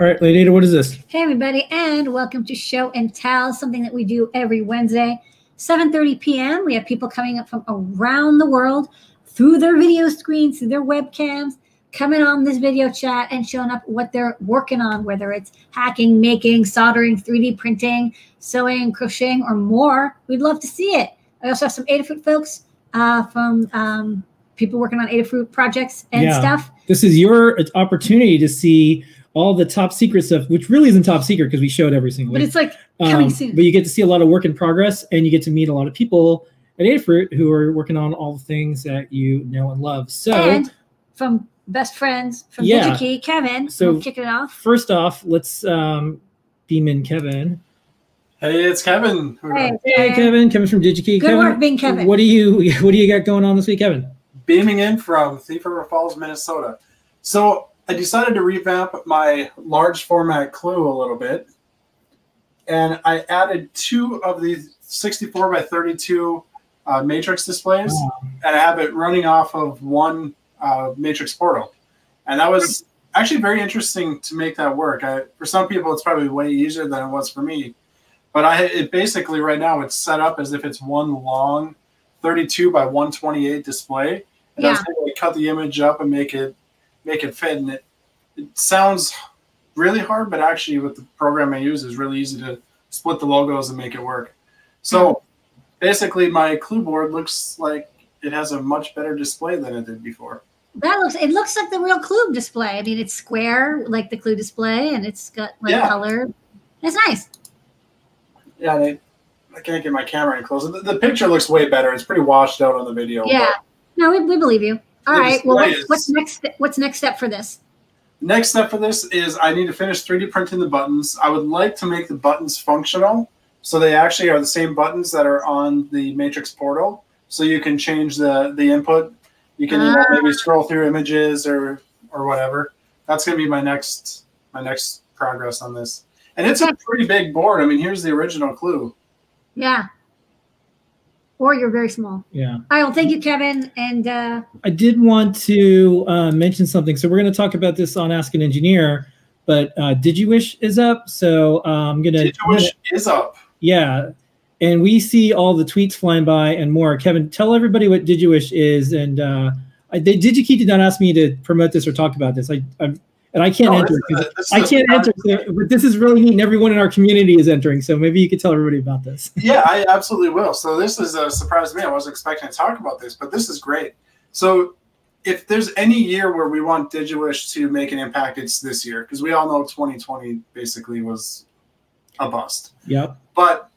All right, Lady Ada, what is this? Hey everybody, and welcome to Show and Tell, something that we do every Wednesday, 7:30 p.m. We have people coming up from around the world through their video screens, through their webcams, coming on this video chat and showing up what they're working on, whether it's hacking, making, soldering, 3D printing, sewing, crocheting, or more. We'd love to see it. I also have some Adafruit folks uh, from um, people working on Adafruit projects and Yeah. stuff. This is your opportunity to see all the top secret stuff, which really isn't top secret because we showed every single But week. it's like coming Um, soon. But you get to see a lot of work in progress, and you get to meet a lot of people at Adafruit who are working on all the things that you know and love. So, and from best friends from Yeah. DigiKey, Kevin. So- we'll kick it off. first off, let's um, beam in Kevin. Hey, it's Kevin. Hey, Hey, Kevin. Kevin from DigiKey. Good Kevin, work being Kevin. What do you What do you got going on this week, Kevin? Beaming in from Thief River Falls, Minnesota. So I decided to revamp my large format clue a little bit. And I added two of these 64 by 32 uh, matrix displays. And I have it running off of one uh, matrix portal. And that was actually very interesting to make that work. I, for some people, it's probably way easier than it was for me. But I it basically right now it's set up as if it's one long 32 by 128 display. And I was Yeah. able to cut the image up and make it make it fit. And it, it sounds really hard, but actually with the program I use is really easy to split the logos and make it work. So hmm. basically my clue board looks like it has a much better display than it did before. That looks it looks like the real clue display. I mean, it's square like the clue display, and it's got like Yeah. color. It's nice. Yeah, and I, can't get my camera any closer. The, the picture looks way better. It's pretty washed out on the video. Yeah. No, we, we believe you. All right. Well, what's, what's next? What's next step for this? Next step for this is I need to finish 3D printing the buttons. I would like to make the buttons functional so they actually are the same buttons that are on the Matrix portal. So you can change the the input. You can you know, ah. maybe scroll through images or or whatever. That's gonna be my next my next progress on this. And it's a pretty big board. I mean, here's the original clue. Yeah. Or you're very small. Yeah. All right. Well, thank you, Kevin. And uh, I did want to uh, mention something. So we're going to talk about this on Ask an Engineer, but uh, DigiWish is up. So uh, I'm going to. DigiWish is up. Yeah. And we see all the tweets flying by and more. Kevin, tell everybody what DigiWish is. And uh, I, they, DigiKey did not ask me to promote this or talk about this. I, I and I can't Oh, enter. this it 'cause is this is can't enter, so- but this is really neat, and everyone in our community is entering. So maybe you could tell everybody about this. Yeah, I absolutely will. So this is a surprise to me. I wasn't expecting to talk about this, but this is great. So if there's any year where we want DigiWish to make an impact, it's this year because we all know 2020 basically was a bust. Yep. But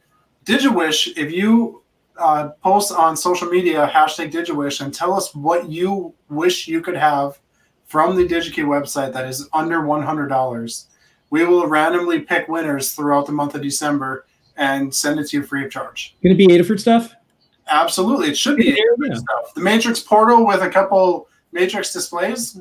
DigiWish, if you uh, post on social media hashtag DigiWish and tell us what you wish you could have from the DigiKey website that is under $100, we will randomly pick winners throughout the month of December and send it to you free of charge. Going to be Adafruit stuff. Absolutely, it should be Yeah. stuff. The Matrix portal with a couple Matrix displays.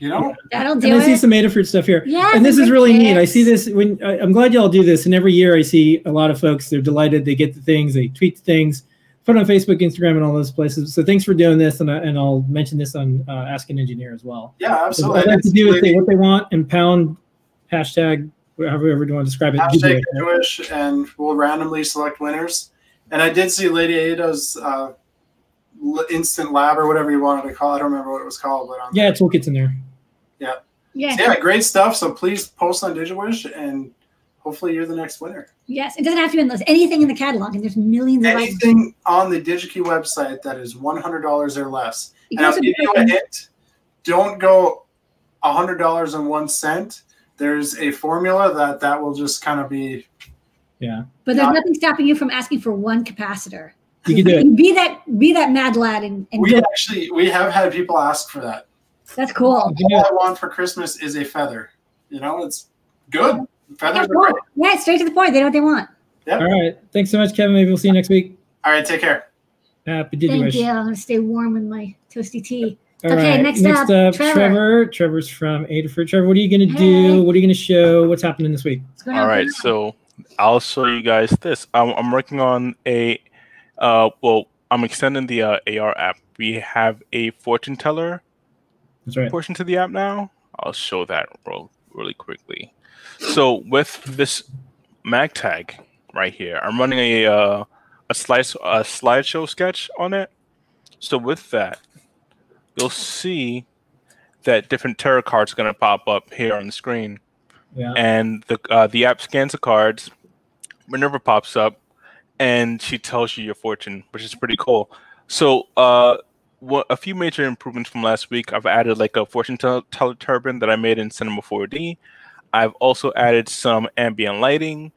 You know, that'll do And I see it. some Adafruit stuff here. Yeah. and this is big really neat. I see this when I, I'm glad y'all do this, and every year I see a lot of folks. They're delighted. They get the things, they tweet the things, put on Facebook, Instagram, and all those places. So thanks for doing this, and, I, and I'll mention this on uh, Ask an Engineer as well. yeah, So absolutely. all they have to do is really- say what they want and pound hashtag however you want to describe it. hashtag Google Jewish, and we'll randomly select winners. And I did see Lady Ada's uh, instant lab or whatever you wanted to call. it. I don't remember what it was called, but um, Yeah, toolkits in there. Yeah. so yeah, great stuff. So please post on DigiWish, and hopefully you're the next winner. Yes. It doesn't have to be in those. Anything in the catalog, and there's millions of items. Anything on the DigiKey website that is one hundred dollars or less, You and I'll give you a hint. Don't go hundred dollars and one cent. There's a formula that that will just kind of be Yeah, But there's Not- nothing stopping you from asking for one capacitor. you can do it. Be that be that mad lad and, and we actually we have had people ask for that. that's cool. Yeah. all I want for Christmas is a feather. You know, it's good. Yeah, Feathers are cool. yeah, straight to the point. They know what they want. Yep. All right. Thanks so much, Kevin. Maybe we'll see you next week. All right, take care. Happy Thank DigiWish. you. I'm gonna stay warm with my toasty tea. All Okay, right, next up, Trevor. Trevor. Trevor's from Adafruit. Trevor, what are you going to Hey. do? What are you going to show? What's happening this week? What's going on? All right, so I'll show you guys this. I'm, I'm working on a, uh, well, I'm extending the uh, AR app. We have a fortune teller That's right. portion to the app now. I'll show that real, really quickly. So with this mag tag right here, I'm running a uh, a slice a slideshow sketch on it. So with that, you'll see that different tarot cards are going to pop up here on the screen, Yeah. and the uh, the app scans the cards. Minerva pops up, and she tells you your fortune, which is pretty cool. So, uh, what a few major improvements from last week. I've added like a fortune teller turban that I made in Cinema 4D. I've also added some ambient lighting,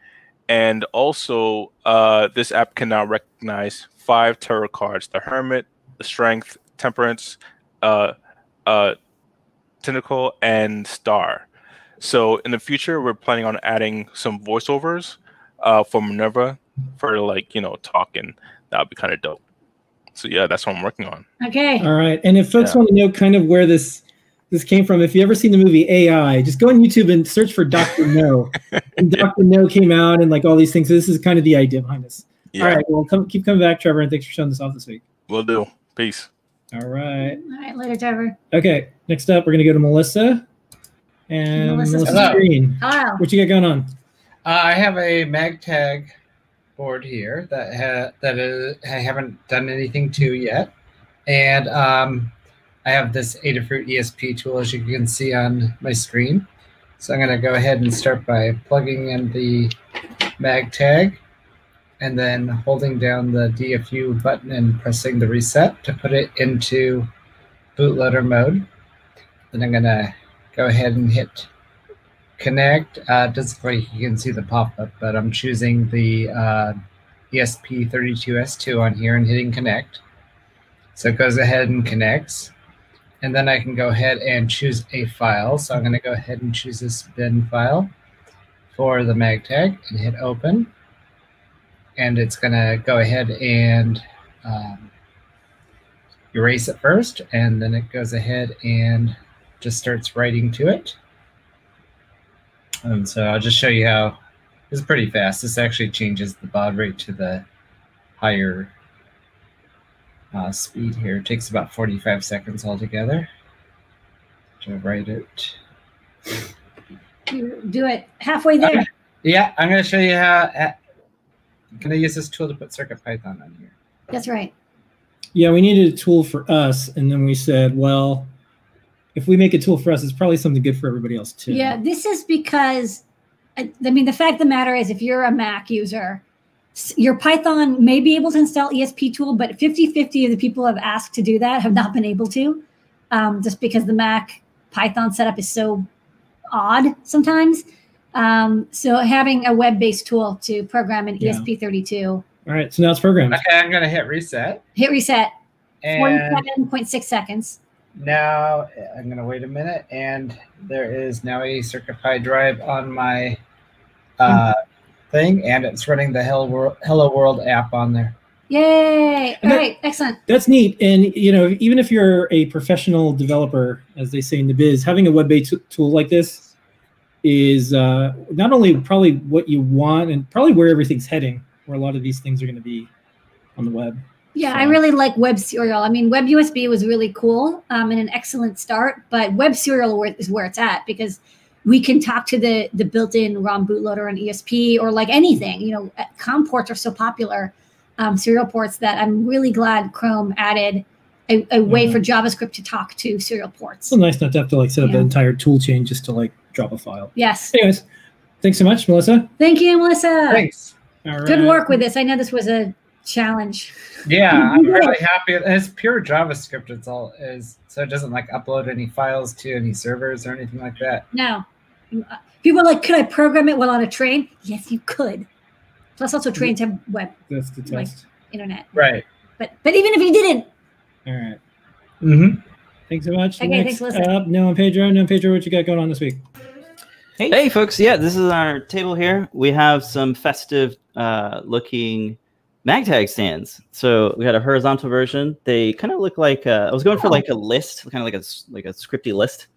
and also uh, this app can now recognize five tarot cards: the Hermit, the Strength, Temperance, uh, uh, Tentacle, and Star. So in the future, we're planning on adding some voiceovers uh, for Minerva for like you know talking. That would be kind of dope. So yeah, that's what I'm working on. Okay. All right. And if folks Yeah. want to know kind of where this this came from, if you ever seen the movie AI, just go on YouTube and search for Doctor No. and Doctor Know came out and like all these things. So this is kind of the idea behind this. Yeah, All right. Well, come, keep coming back, Trevor, and thanks for showing this off this week. we'll do. Peace. All right. All right, later, Trevor. Okay. Next up, we're gonna go to Melissa. And Melissa's Melissa Hello. Green. Hello. What you got going on? Uh, I have a MagTag board here that ha- that is, I haven't done anything to yet, and um, I have this Adafruit ESP tool as you can see on my screen. So I'm going to go ahead and start by plugging in the mag tag and then holding down the DFU button and pressing the reset to put it into bootloader mode. Then I'm going to go ahead and hit connect. Uh, like you can see the pop-up, but I'm choosing the uh, ESP32S2 on here and hitting connect. So it goes ahead and connects. And then I can go ahead and choose a file. So I'm going to go ahead and choose this bin file for the mag tag and hit open. And it's going to go ahead and um, erase it first. And then it goes ahead and just starts writing to it. And so I'll just show you how is pretty fast. This actually changes the baud rate to the higher uh, speed here. It takes about 45 seconds altogether to write it. You do it halfway there. Yeah, I'm going to show you how. Uh, can I use this tool to put CircuitPython on here? That's right. Yeah, we needed a tool for us, and then we said, well, if we make a tool for us, it's probably something good for everybody else too. Yeah, this is because, I I mean, the fact of the matter is, if you're a Mac user, s- your Python may be able to install ESP tool, but 50 50 of the people who have asked to do that have not been able to, um, just because the Mac Python setup is so odd sometimes. Um, so having a web based tool to program an Yeah. ESP32, All right, so now it's programmed. Okay, I'm going to hit reset. hit reset, And 47.6 seconds. now I'm going to wait a minute. And there is now a CircuitPy drive on my uh, thing. And it's running the Hello World, Hello World app on there. Yay! All that- right, excellent. That's neat. And you know, even if you're a professional developer, as they say in the biz, having a web-based t- tool like this is uh, not only probably what you want, and probably where everything's heading, where a lot of these things are going to be on the web. Yeah, I really like Web Serial. I mean, Web USB was really cool um, and an excellent start, but Web Serial is where it's at because we can talk to the the built-in ROM bootloader on ESP or like anything. You know, uh, COM ports are so popular, um, serial ports that I'm really glad Chrome added a, a way Mhm. for JavaScript to talk to serial ports. It's so nice not to have to like set up Yeah. an entire tool chain just to like drop a file. Yes, Anyways, thanks so much, Melissa. thank you, Melissa. Thanks. All Good work with this. I know this was a challenge. Yeah, I'm really happy. It's pure JavaScript. It's all is so it doesn't like upload any files to any servers or anything like that. No. People are like, could I program it while on a train? Yes, you could. Plus, also trains have web That's the Like- test. internet. Right. But but even if you didn't, All right. Mm-hmm. Thanks so much. Okay, Next thanks, Melissa. up, Noah and Pedro. no, Pedro, what you got going on this week? Hey. hey, folks, yeah, this is our table here. We have some festive uh, looking MagTag stands. So we had a horizontal version. They kind of look like uh, I was going for like a list, kind of like a s- like a scripty list,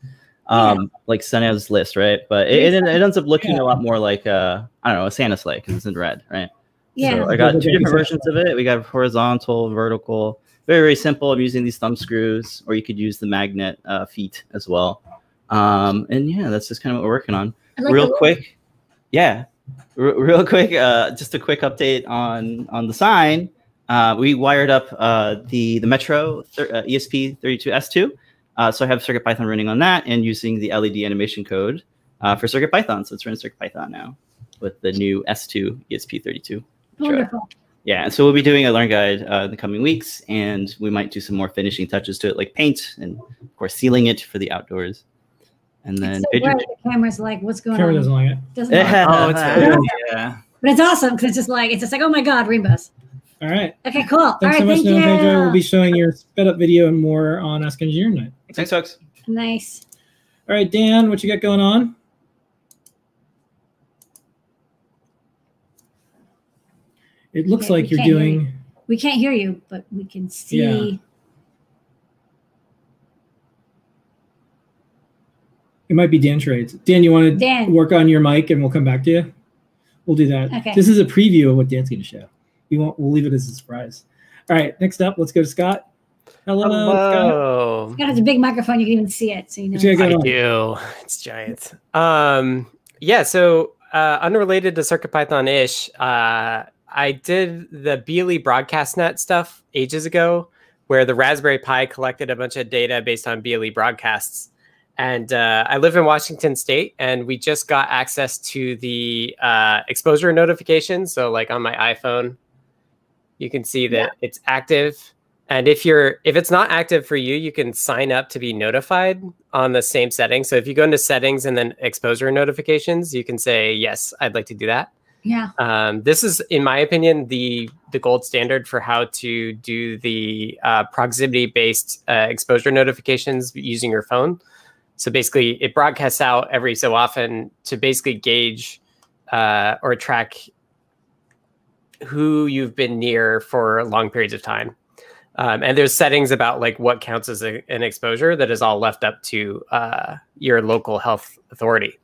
um, like Santa's list, right? But it, it, it ends up looking Yeah. a lot more like uh, I don't know a Santa sleigh because it's in red, right? yeah. So I got two different versions of it. We got horizontal, vertical. Very, very simple. I'm using these thumb screws, or you could use the magnet uh, feet as well. Um, and yeah, that's just kind of what we're working on. like real quick, yeah, R- real quick, uh, just a quick update on on the sign. Uh, we wired up uh, the the Metro thir- uh, ESP32S2, uh, so I have CircuitPython running on that and using the LED animation code uh, for CircuitPython. So it's running CircuitPython now with the new S2 ESP32. Wonderful. Yeah, and so we'll be doing a learn guide uh, in the coming weeks, and we might do some more finishing touches to it, like paint and of course sealing it for the outdoors. And then It's so the camera's like, what's going Camera on? doesn't like it. Doesn't like- Oh, it's Yeah. yeah. but it's awesome because it's just like it's just like oh my god, rainbows. All right. Okay, cool. All Thanks right, so much, thank you. Pedro. We'll be showing your sped up video and more on Ask Engineer Night. Thanks, folks. nice. All right, Dan, what you got going on? It looks Okay, like you're can't hear doing. We can't hear you, but we can see. Yeah. It might be Dan trades. Dan, you want to Dan. work on your mic, and we'll come back to you. We'll do that. Okay. This is a preview of what Dan's going to show. We won't. We'll leave it as a surprise. All right. Next up, let's go to Scott. Hello, Scott. Hello. Scott has a big microphone. You can even see it, so you know. You I do. It's giant. Um, yeah. So, uh, unrelated to CircuitPython ish, uh, I did the BLE broadcast net stuff ages ago, where the Raspberry Pi collected a bunch of data based on BLE broadcasts. And uh, I live in Washington State, and we just got access to the uh, exposure notifications. So, like on my iPhone, you can see that it's active. And if you're if it's not active for you, you can sign up to be notified on the same setting. So if you go into settings and then exposure notifications, you can say yes, I'd like to do that. Yeah. Um, this is, in my opinion, the the gold standard for how to do the uh, proximity based uh, exposure notifications using your phone. So basically, it broadcasts out every so often to basically gauge uh, or track who you've been near for long periods of time. Um, and there's settings about like what counts as a, an exposure that is all left up to uh, your local health authority.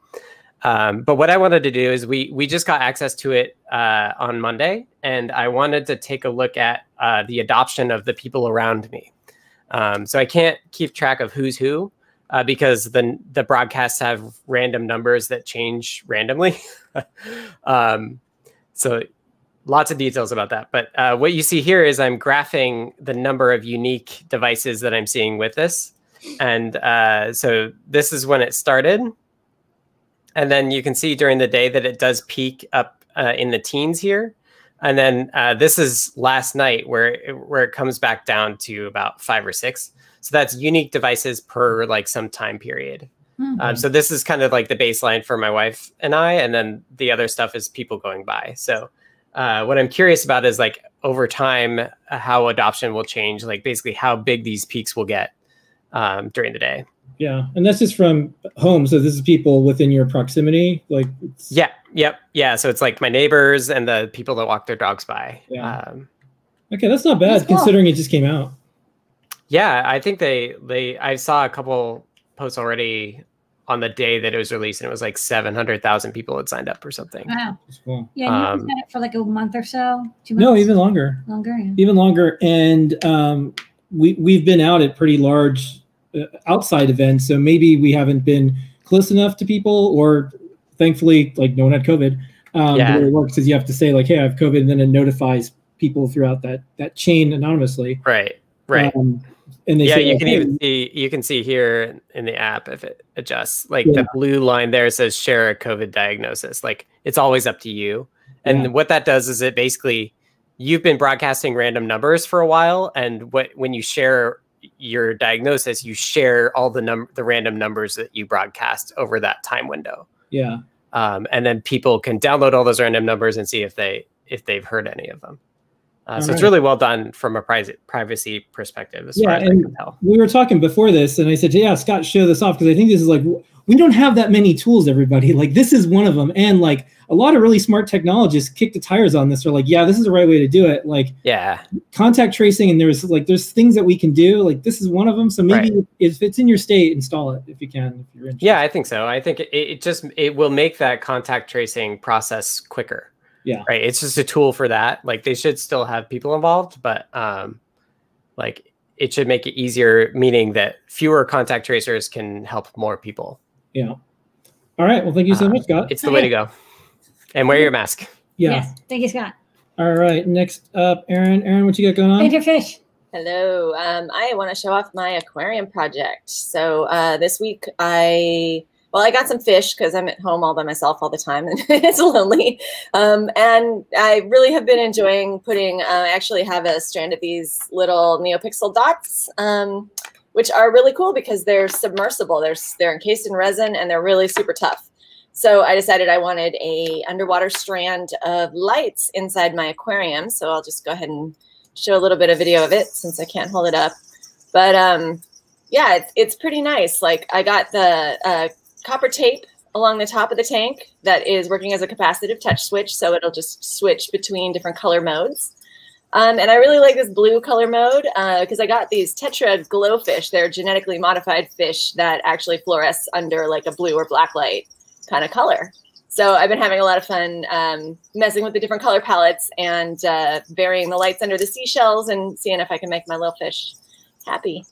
Um, but what I wanted to do is we we just got access to it uh, on Monday, and I wanted to take a look at uh, the adoption of the people around me. Um, so I can't keep track of who's who uh, because the the broadcasts have random numbers that change randomly. um, so lots of details about that. But uh, what you see here is I'm graphing the number of unique devices that I'm seeing with this. And uh, so this is when it started. And then you can see during the day that it does peak up uh, in the teens here. And then uh, this is last night where it, where it comes back down to about five or six. So that's unique devices per like some time period. Hmm. Um, so this is kind of like the baseline for my wife and I, and then the other stuff is people going by. So uh, what I'm curious about is like over time uh, how adoption will change, like basically how big these peaks will get um, during the day. Yeah, and that's just from home. So this is people within your proximity. Like, it's, Yeah, yep, yeah. So it's like my neighbors and the people that walk their dogs by. Yeah. Um, okay, that's not bad That's cool. considering it just came out. yeah, I think they they I saw a couple posts already on the day that it was released, and it was like seven hundred thousand people had signed up or something. Wow. It's cool. Yeah, you Um, had it for like a month or so. Two months. No, even longer. longer. Yeah. even longer and um, we we've been out at pretty large uh, outside events so maybe we haven't been close enough to people or thankfully like no one had covid um Yeah. the way it works is you have to say like hey i have covid and then it notifies people throughout that that chain anonymously Right, right. um, and they yeah, say, you can "Hey, even see you can see here in the app if it adjusts. Like Yeah. the blue line there says share a COVID diagnosis. Like it's always up to you. And Yeah. what that does is it basically you've been broadcasting random numbers for a while, and what when you share your diagnosis, you share all the num the random numbers that you broadcast over that time window. yeah Um, and then people can download all those random numbers and see if they if they've heard any of them. Uh, so it's really well done from a privacy privacy perspective, as Yeah, far as I and- can tell. we were talking before this and i said yeah scott show this off because i think this is like we don't have that many tools everybody. Like this is one of them. And like a lot of really smart technologists kick the tires on this. They're like yeah this is the right way to do it. Like Yeah, contact tracing and there's like there's things that we can do. Like this is one of them. So maybe if it's in your state install it if you can if you're interested. Yeah, I think so. I think it, it just it will make that contact tracing process quicker. Yeah. Right. It's just a tool for that. Like they should still have people involved, but um like it should make it easier, meaning that fewer contact tracers can help more people. yeah All right. Well, thank you so Uh, much, Scott. It's the way to go. And wear your mask. Yeah. Yes. Thank you, Scott. All right. Next up, Erin. Erin, what you got going on? Painter fish. Hello. Um, I want to show off my aquarium project. So uh, this week I, well, I got some fish because I'm at home all by myself all the time and it's lonely. Um, and I really have been enjoying putting, uh, I actually have a strand of these little NeoPixel dots, um, which are really cool because they're submersible. They're, they're encased in resin and they're really super tough. So I decided I wanted a underwater strand of lights inside my aquarium. So I'll just go ahead and show a little bit of video of it since I can't hold it up. But um, yeah, it's, it's pretty nice. Like I got the uh, copper tape along the top of the tank that is working as a capacitive touch switch. So it'll just switch between different color modes. Um, and I really like this blue color mode because I got these Tetra GloFish. They're genetically modified fish that actually fluoresce under like a blue or black light kind of color. So I've been having a lot of fun um, messing with the different color palettes and uh, varying the lights under the seashells and seeing if I can make my little fish happy.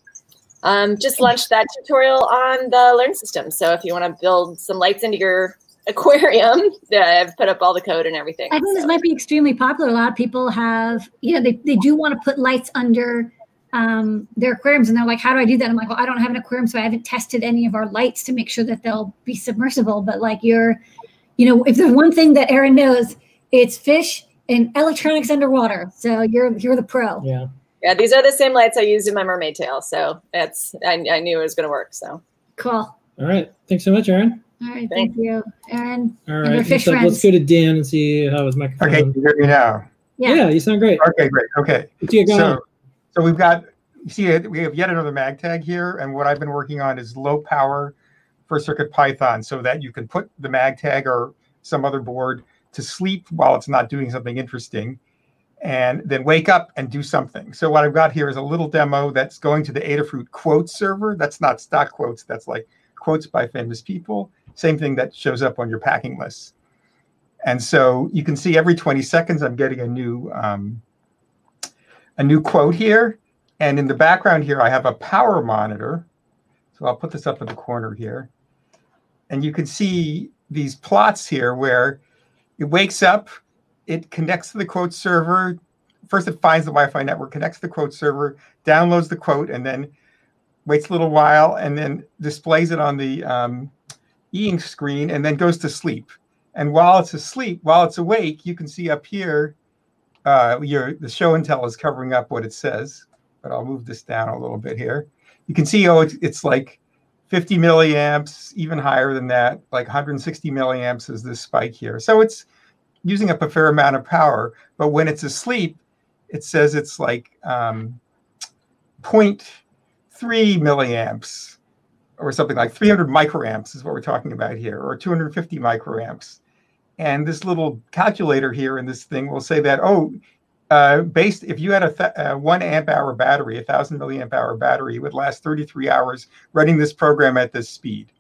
Um, just launched that tutorial on the Learn system. So if you want to build some lights into your aquarium, yeah, I've put up all the code and everything. I think this might be extremely popular. A lot of people have, you know, they, they do want to put lights under um, their aquariums and they're like, how do I do that? I'm like, well, I don't have an aquarium, so I haven't tested any of our lights to make sure that they'll be submersible. But like you're, you know, if there's one thing that Erin knows, it's fish and electronics underwater. So you're you're the pro. Yeah. Yeah, these are the same lights I used in my mermaid tail. So that's I, I knew it was going to work. So Cool. All right. Thanks so much, Erin. All right, thank you, Erin. All right. And our right. fish next let's go to Dan and see how his microphone. Okay, can you hear me now? Yeah. Yeah, you sound great. Okay, great. Okay. What you got on? So, so we've got, you see, we have yet another mag tag here. And what I've been working on is low power for Circuit Python so that you can put the mag tag or some other board to sleep while it's not doing something interesting and then wake up and do something. So what I've got here is a little demo that's going to the Adafruit quote server. That's not stock quotes. That's like quotes by famous people. Same thing that shows up on your packing list. And so you can see every 20 seconds, I'm getting a new um, a new quote here. And in the background here, I have a power monitor. So I'll put this up in the corner here. And you can see these plots here where it wakes up, it connects to the quote server. First, it finds the Wi-Fi network, connects to the quote server, downloads the quote, and then waits a little while, and then displays it on the um, e-ink screen, and then goes to sleep. And while it's asleep, while it's awake, you can see up here, uh, your the show and tell is covering up what it says. But I'll move this down a little bit here. You can see, oh, it's, it's like 50 milliamps, even higher than that, like 160 milliamps is this spike here. So it's using up a fair amount of power. But when it's asleep, it says it's like um, 0.3 milliamps or something like 300 microamps is what we're talking about here, or 250 microamps. And this little calculator here in this thing will say that, oh, uh, based if you had a uh, one amp hour battery, a thousand milliamp hour battery, it would last 33 hours running this program at this speed.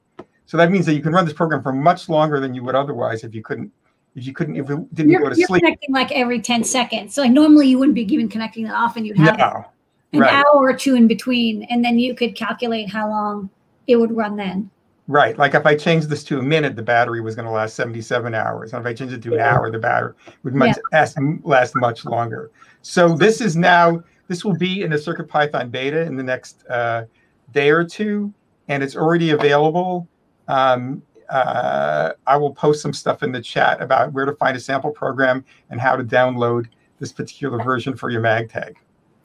So that means that you can run this program for much longer than you would otherwise if you couldn't, if you couldn't, if it didn't You're, go to you're sleep. connecting like every 10 seconds. So like normally you wouldn't be even connecting that often. You'd have No, an right. hour or two in between, and then you could calculate how long it would run then. Right. Like if I changed this to a minute, the battery was going to last 77 hours. And if I changed it to an hour, the battery would much last, last much longer. So this is now, this will be in the CircuitPython beta in the next uh, day or two, and it's already available. Um, uh, I will post some stuff in the chat about where to find a sample program and how to download this particular version for your MagTag.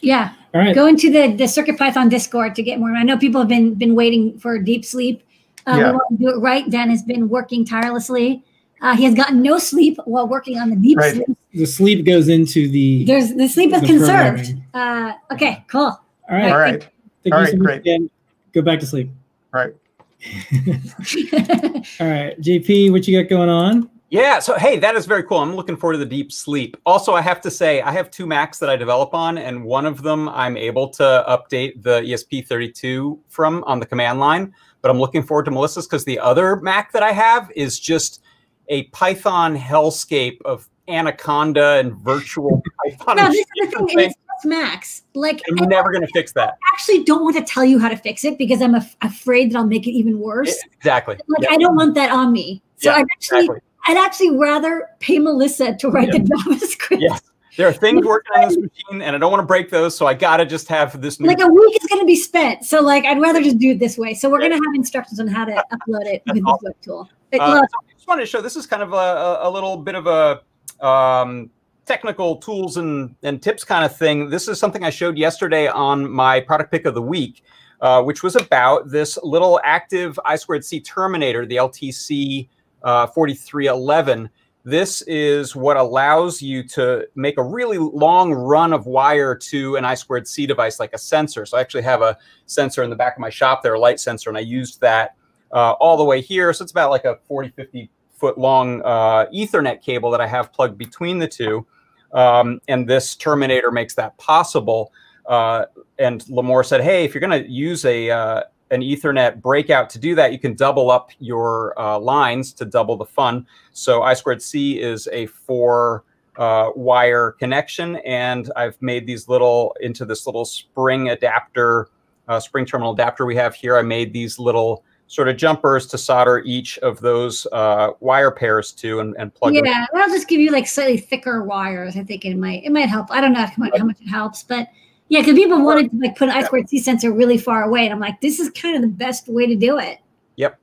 Yeah. All right. Go into the, the Circuit Python Discord to get more. I know people have been been waiting for deep sleep. Uh, Yeah. We want to do it right. Dan has been working tirelessly. Uh, he has gotten no sleep while working on the deep Right. sleep. The sleep goes into the. There's the sleep is The conserved. Uh, okay, cool. All right. All right. Thank All you right, so much great. again. Go back to sleep. All right. All right, JP, what you got going on? Yeah, so hey, that is very cool. I'm looking forward to the deep sleep. Also, I have to say, I have two Macs that I develop on, and one of them I'm able to update the E ESP32 from on the command line. But I'm looking forward to Melissa's because the other Mac that I have is just a Python hellscape of Anaconda and virtual Python. no, and this is the thing. things. It's Max. Like I'm never going to fix that. I actually don't want to tell you how to fix it because I'm af- afraid that I'll make it even worse. Exactly. Like Yep. I don't want that on me. So Yeah, I'd actually exactly. I'd actually rather pay Melissa to write the JavaScript. Yes. There are things working on this machine, and I don't want to break those, so I gotta just have this new. Like a week is going to be spent, so like I'd rather just do it this way. So we're going to have instructions on how to upload it with this web tool. It- Uh, so I just wanted to show this is kind of a, a, a little bit of a um, technical tools and, and tips kind of thing. This is something I showed yesterday on my product pick of the week, uh, which was about this little active I squared C terminator, the LTC uh, 4311. This is what allows you to make a really long run of wire to an I squared C device like a sensor. So I actually have a sensor in the back of my shop there, a light sensor, and I used that uh, all the way here. So it's about like a 40, 50 foot long uh, Ethernet cable that I have plugged between the two. Um, and this terminator makes that possible. Uh, and Limor said, hey, if you're going to use a uh, an Ethernet breakout to do that, you can double up your uh, lines to double the fun. So I squared C is a four uh, wire connection, and I've made these little into this little spring adapter, uh, spring terminal adapter we have here. I made these little sort of jumpers to solder each of those uh, wire pairs to and, and plug yeah, that'll just give you like slightly thicker wires. I think it might it might help. I don't know how much, how much it helps, but yeah, because people wanted to like put an I squared C sensor really far away, and I'm like, this is kind of the best way to do it. Yep.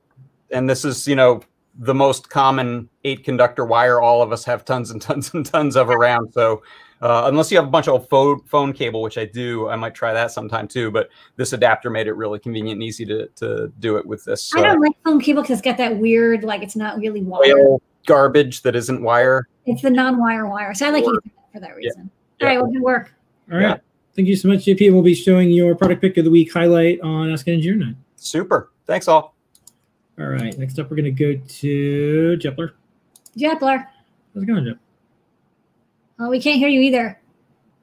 And this is, you know, the most common eight conductor wire all of us have tons and tons and tons of around. So uh, unless you have a bunch of phone, phone cable, which I do, I might try that sometime too. But this adapter made it really convenient and easy to, to do it with this I uh, don't like foam cable because it's got that weird like it's not really wire. garbage that isn't wire. It's the non-wire wire. So I like Ethernet for that reason. All right, well, good work. All right. Thank you so much, JP. We'll be showing your product pick of the week highlight on Ask an Engineer Night. Super. Thanks all. All right. Next up, we're going to go to Jepler. Jepler. How's it going, Jep? Oh, we can't hear you either.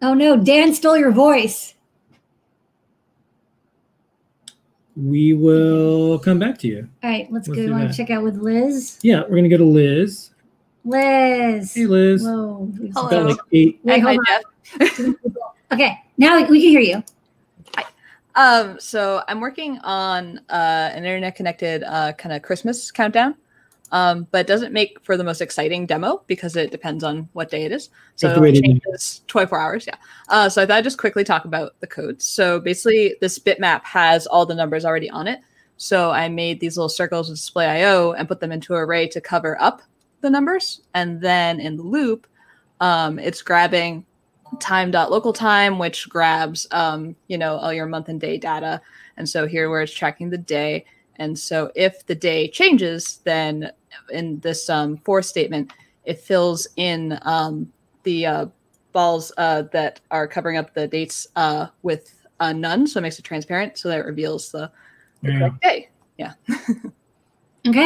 Oh no, Dan stole your voice. We will come back to you. All right, let's Let's go do on check out with Liz. Yeah, we're going to go to Liz. Liz. Hey, Liz. Whoa. we've Got got- like eight. Wait, Hi, hold Jeff. on. okay, now we, we can hear you. Um, so I'm working on uh, an internet connected uh, kind of Christmas countdown, um, but it doesn't make for the most exciting demo because it depends on what day it is. So it changes 24 hours. Yeah. Uh, so I thought I'd just quickly talk about the codes. So basically, this bitmap has all the numbers already on it. So I made these little circles with display IO and put them into an array to cover up the numbers. And then in the loop, um, it's grabbing time dot local time, which grabs um, you know all your month and day data. And so here where it's tracking the day. And so if the day changes, then in this um, for statement, it fills in um, the uh, balls uh, that are covering up the dates uh, with none. So it makes it transparent so that it reveals the, the Yeah. correct day. Yeah. Okay.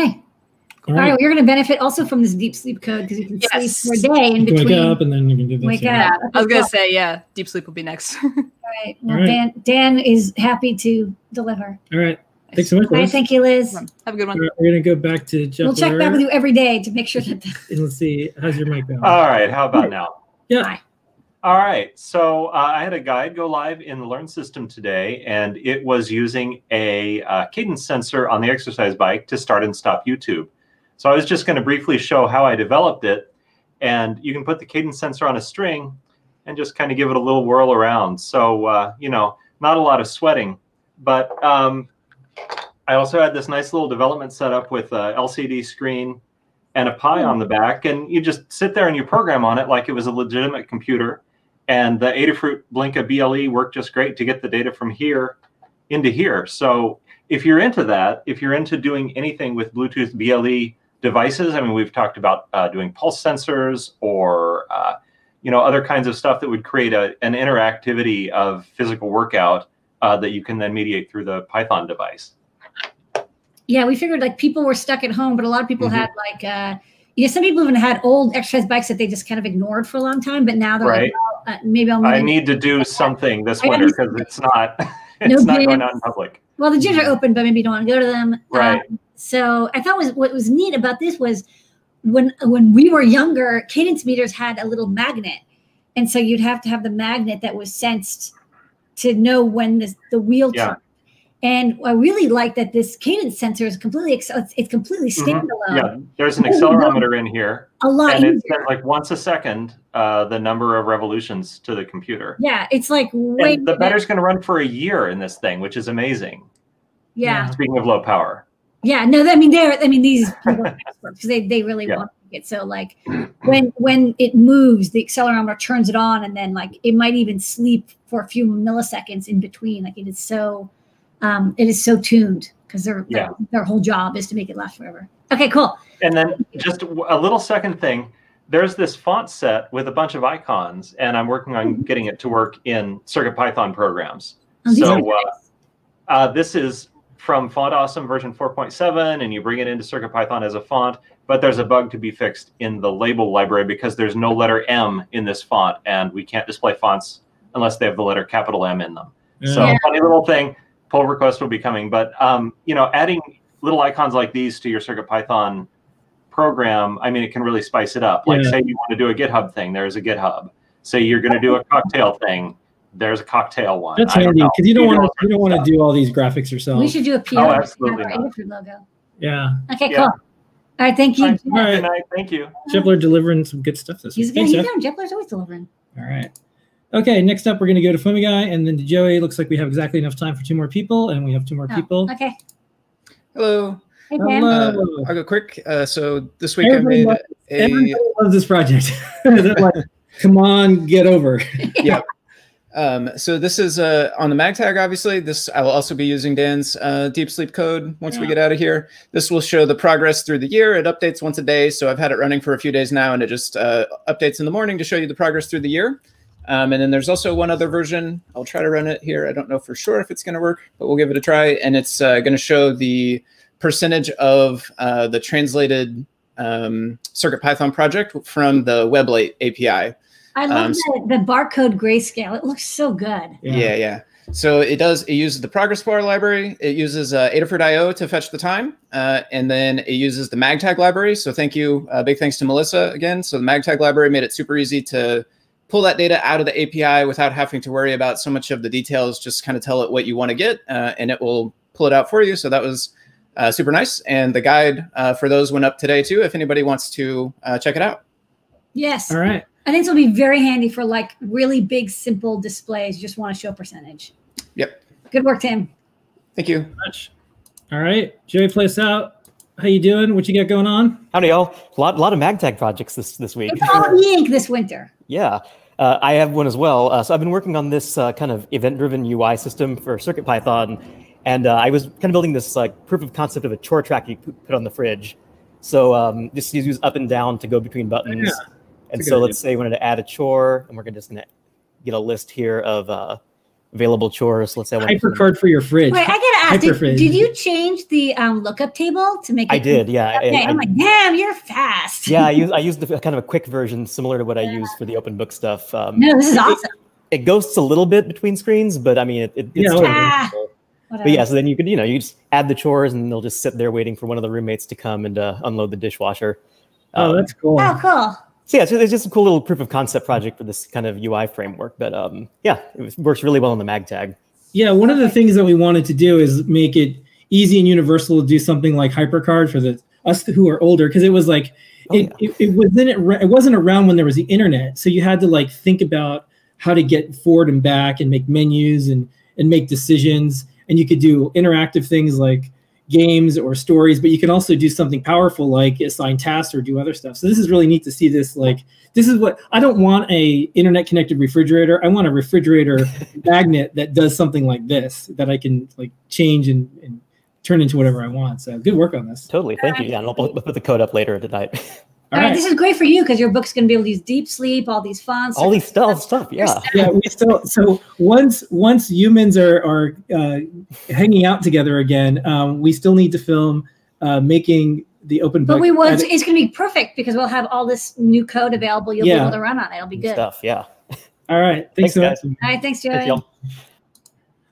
All All right, right. well, you're going to benefit also from this deep sleep code because you can Yes. sleep for a day in You between. wake up and then you can do this. Wake yeah. up. I was gonna say, yeah, deep sleep will be next. All right. Well, All right. Dan, Dan is happy to deliver. All right. Thanks so much, All right, Liz. thank you, Liz. Have a good one. All right, we're going to go back to Jepler. We'll check back with you every day to make sure that. The, And let's see. How's your mic going? All right, how about now? yeah. Hi. All right, so uh, I had a guide go live in the Learn system today, and it was using a uh, cadence sensor on the exercise bike to start and stop YouTube. So I was just going to briefly show how I developed it, and you can put the cadence sensor on a string and just kind of give it a little whirl around. So uh, you know, not a lot of sweating, but um, I also had this nice little development setup with a LCD screen and a Pi on the back, and you just sit there and you program on it like it was a legitimate computer. And the Adafruit Blinka BLE worked just great to get the data from here into here. So if you're into that, if you're into doing anything with Bluetooth BLE devices, I mean, we've talked about uh, doing pulse sensors or uh, you know other kinds of stuff that would create a, an interactivity of physical workout uh, that you can then mediate through the Python device. Yeah, we figured like people were stuck at home, but a lot of people Mhm. had like, uh, you know, some people even had old exercise bikes that they just kind of ignored for a long time, but now they're Right. like, well, uh, maybe I'll. I need to do something this I winter because it's not No it's not going out in public. Well, the gyms are open, but maybe you don't want to go to them. Right. Um, so I thought was what was neat about this was when when we were younger, cadence meters had a little magnet, and so you'd have to have the magnet that was sensed to know when the, the wheel Yeah. turned. And I really like that this cadence sensor is completely it's, it's completely standalone. Yeah, there's an accelerometer in here, A lot and it easier. says like once a second uh, the number of revolutions to the computer. Yeah, it's like way And the better's going to run for a year in this thing, which is amazing. yeah. Speaking of low power. Yeah, no, I mean they're I mean these people are experts 'cause they they really Yeah. want to make it so like when when it moves, the accelerometer turns it on, and then like it might even sleep for a few milliseconds in between. Like it is so um it is so tuned because their Yeah. their, whole job is to make it last forever. Okay, cool. And then just a little second thing, there's this font set with a bunch of icons, and I'm working on getting it to work in CircuitPython programs. Oh, so uh, uh, this is from Font Awesome version 4.7, and you bring it into CircuitPython as a font, but there's a bug to be fixed in the label library because there's no letter M in this font, and we can't display fonts unless they have the letter capital M in them. So Yeah. funny little thing. Pull request will be coming, but um, you know, adding little icons like these to your CircuitPython program, I mean, it can really spice it up. Like, Yeah. say you want to do a GitHub thing, there's a GitHub. Say you're going to do a cocktail thing, there's a cocktail one. That's handy because you don't want to you don't want to do all these graphics yourself. We should do a PR. Oh, absolutely our not. Adafruit logo. Yeah. Okay, Yeah. cool. All right, thank you. All right, Jeff. All right. Good night. Thank you. Jepler delivering some good stuff this He's week. good. Thanks, He's Jeff. Jepler's always delivering. All right. Okay, next up, we're going to go to FoamyGuy and then to Joey. Looks like we have exactly enough time for two more people, and we have two more Oh, people. okay. Hello. Hey, Hello. Uh, I'll go quick. Uh, so this week I Everybody made loves, a everybody loves this project. Like, come on, get over. yeah. Um, so this is uh, on the MagTag, obviously. This I will also be using Dan's uh, deep sleep code once we get out of here. This will show the progress through the year. It updates once a day, so I've had it running for a few days now, and it just uh, updates in the morning to show you the progress through the year. Um, and then there's also one other version. I'll try to run it here. I don't know for sure if it's going to work, but we'll give it a try. And it's uh, going to show the percentage of uh, the translated um, CircuitPython project from the Weblate API. I love Um, the, the barcode grayscale. It looks so good. Yeah. yeah, So it does. It uses the progress bar library. It uses uh, Adafruit IO to fetch the time, uh, and then it uses the MagTag library. So thank you, uh, big thanks to Melissa again. So the MagTag library made it super easy to pull that data out of the API without having to worry about so much of the details. Just kind of tell it what you want to get, uh, and it will pull it out for you. So that was uh, super nice. And the guide uh, for those went up today too. If anybody wants to uh, check it out. Yes. All right. I think this will be very handy for like really big, simple displays. You just want to show percentage. Yep. Good work, Tim. Thank you. Much. All right. Joey, play us out. How you doing? What you got going on? Howdy, y'all. A lot, lot of MagTag projects this this week. It's all e-ink this winter. Yeah, uh, I have one as well. Uh, so I've been working on this uh, kind of event-driven UI system for CircuitPython, and uh, I was kind of building this like proof of concept of a chore track you put on the fridge. So um, just use up and down to go between buttons. Yeah, And so good let's say we wanted to add a chore, and we're gonna just gonna get a list here of uh, available chores. Let's say I want Hypercard for your fridge. Wait, I gotta ask. Did, did you change the um, lookup table to make it? I did, yeah. I- Okay, I- I'm like, damn, you're fast. yeah, I use I used the, kind of a quick version similar to what I used for the open book stuff. Um, No, this is it- awesome. It, ghosts a little bit between screens, but I mean, it, it, it's Yeah, still whatever. But yeah, so then you could, you know, you just add the chores and they'll just sit there waiting for one of the roommates to come and uh, unload the dishwasher. Oh, Um, that's cool. Oh, cool. So yeah, so it's just a cool little proof of concept project for this kind of UI framework. But um, yeah, it was, works really well on the mag tag. Yeah, one of the things that we wanted to do is make it easy and universal to do something like HyperCard for the us who are older, because it was like it, it, it wasn't it, it wasn't around when there was the internet, so you had to like think about how to get forward and back and make menus and and make decisions, and you could do interactive things like games or stories, but you can also do something powerful like assign tasks or do other stuff. So this is really neat to see this like this is what I don't want a internet connected refrigerator. I want a refrigerator magnet that does something like this that I can like change and, and turn into whatever I want. So good work on this. Totally, thank you. Yeah, and I'll put, put the code up later tonight. All right. this is great for you because your book's going to be able to use deep sleep, all these fonts, All these stuff, stuff, yeah. yeah, we still so once once humans are are uh, hanging out together again, um, we still need to film uh, making the open book. But we will. edit- It's going to be perfect because we'll have all this new code available. You'll be able to run on it. It'll be good. Stuff, yeah. All right, Thanks, thanks, so much. guys. All right. Thanks, Joey. Thanks, y'all.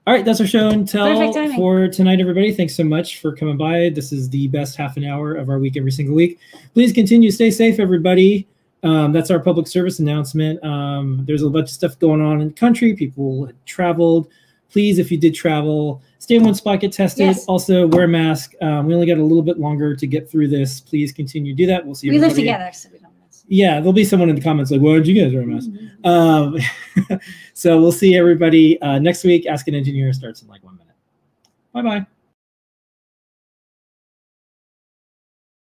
All right, that's our show and tell for tonight, everybody. Thanks so much for coming by. This is the best half an hour of our week every single week. Please continue to stay safe, everybody. Um, that's our public service announcement. Um, there's a bunch of stuff going on in the country. People traveled. Please, if you did travel, stay in one spot, get tested. Yes. Also, wear a mask. Um, we only got a little bit longer to get through this. Please continue to do that. We'll see. you. We live together, so we. Yeah, there'll be someone in the comments like, "Why did you guys wear a mask?" Um, so we'll see everybody uh, next week. Ask an engineer starts in like one minute. Bye bye.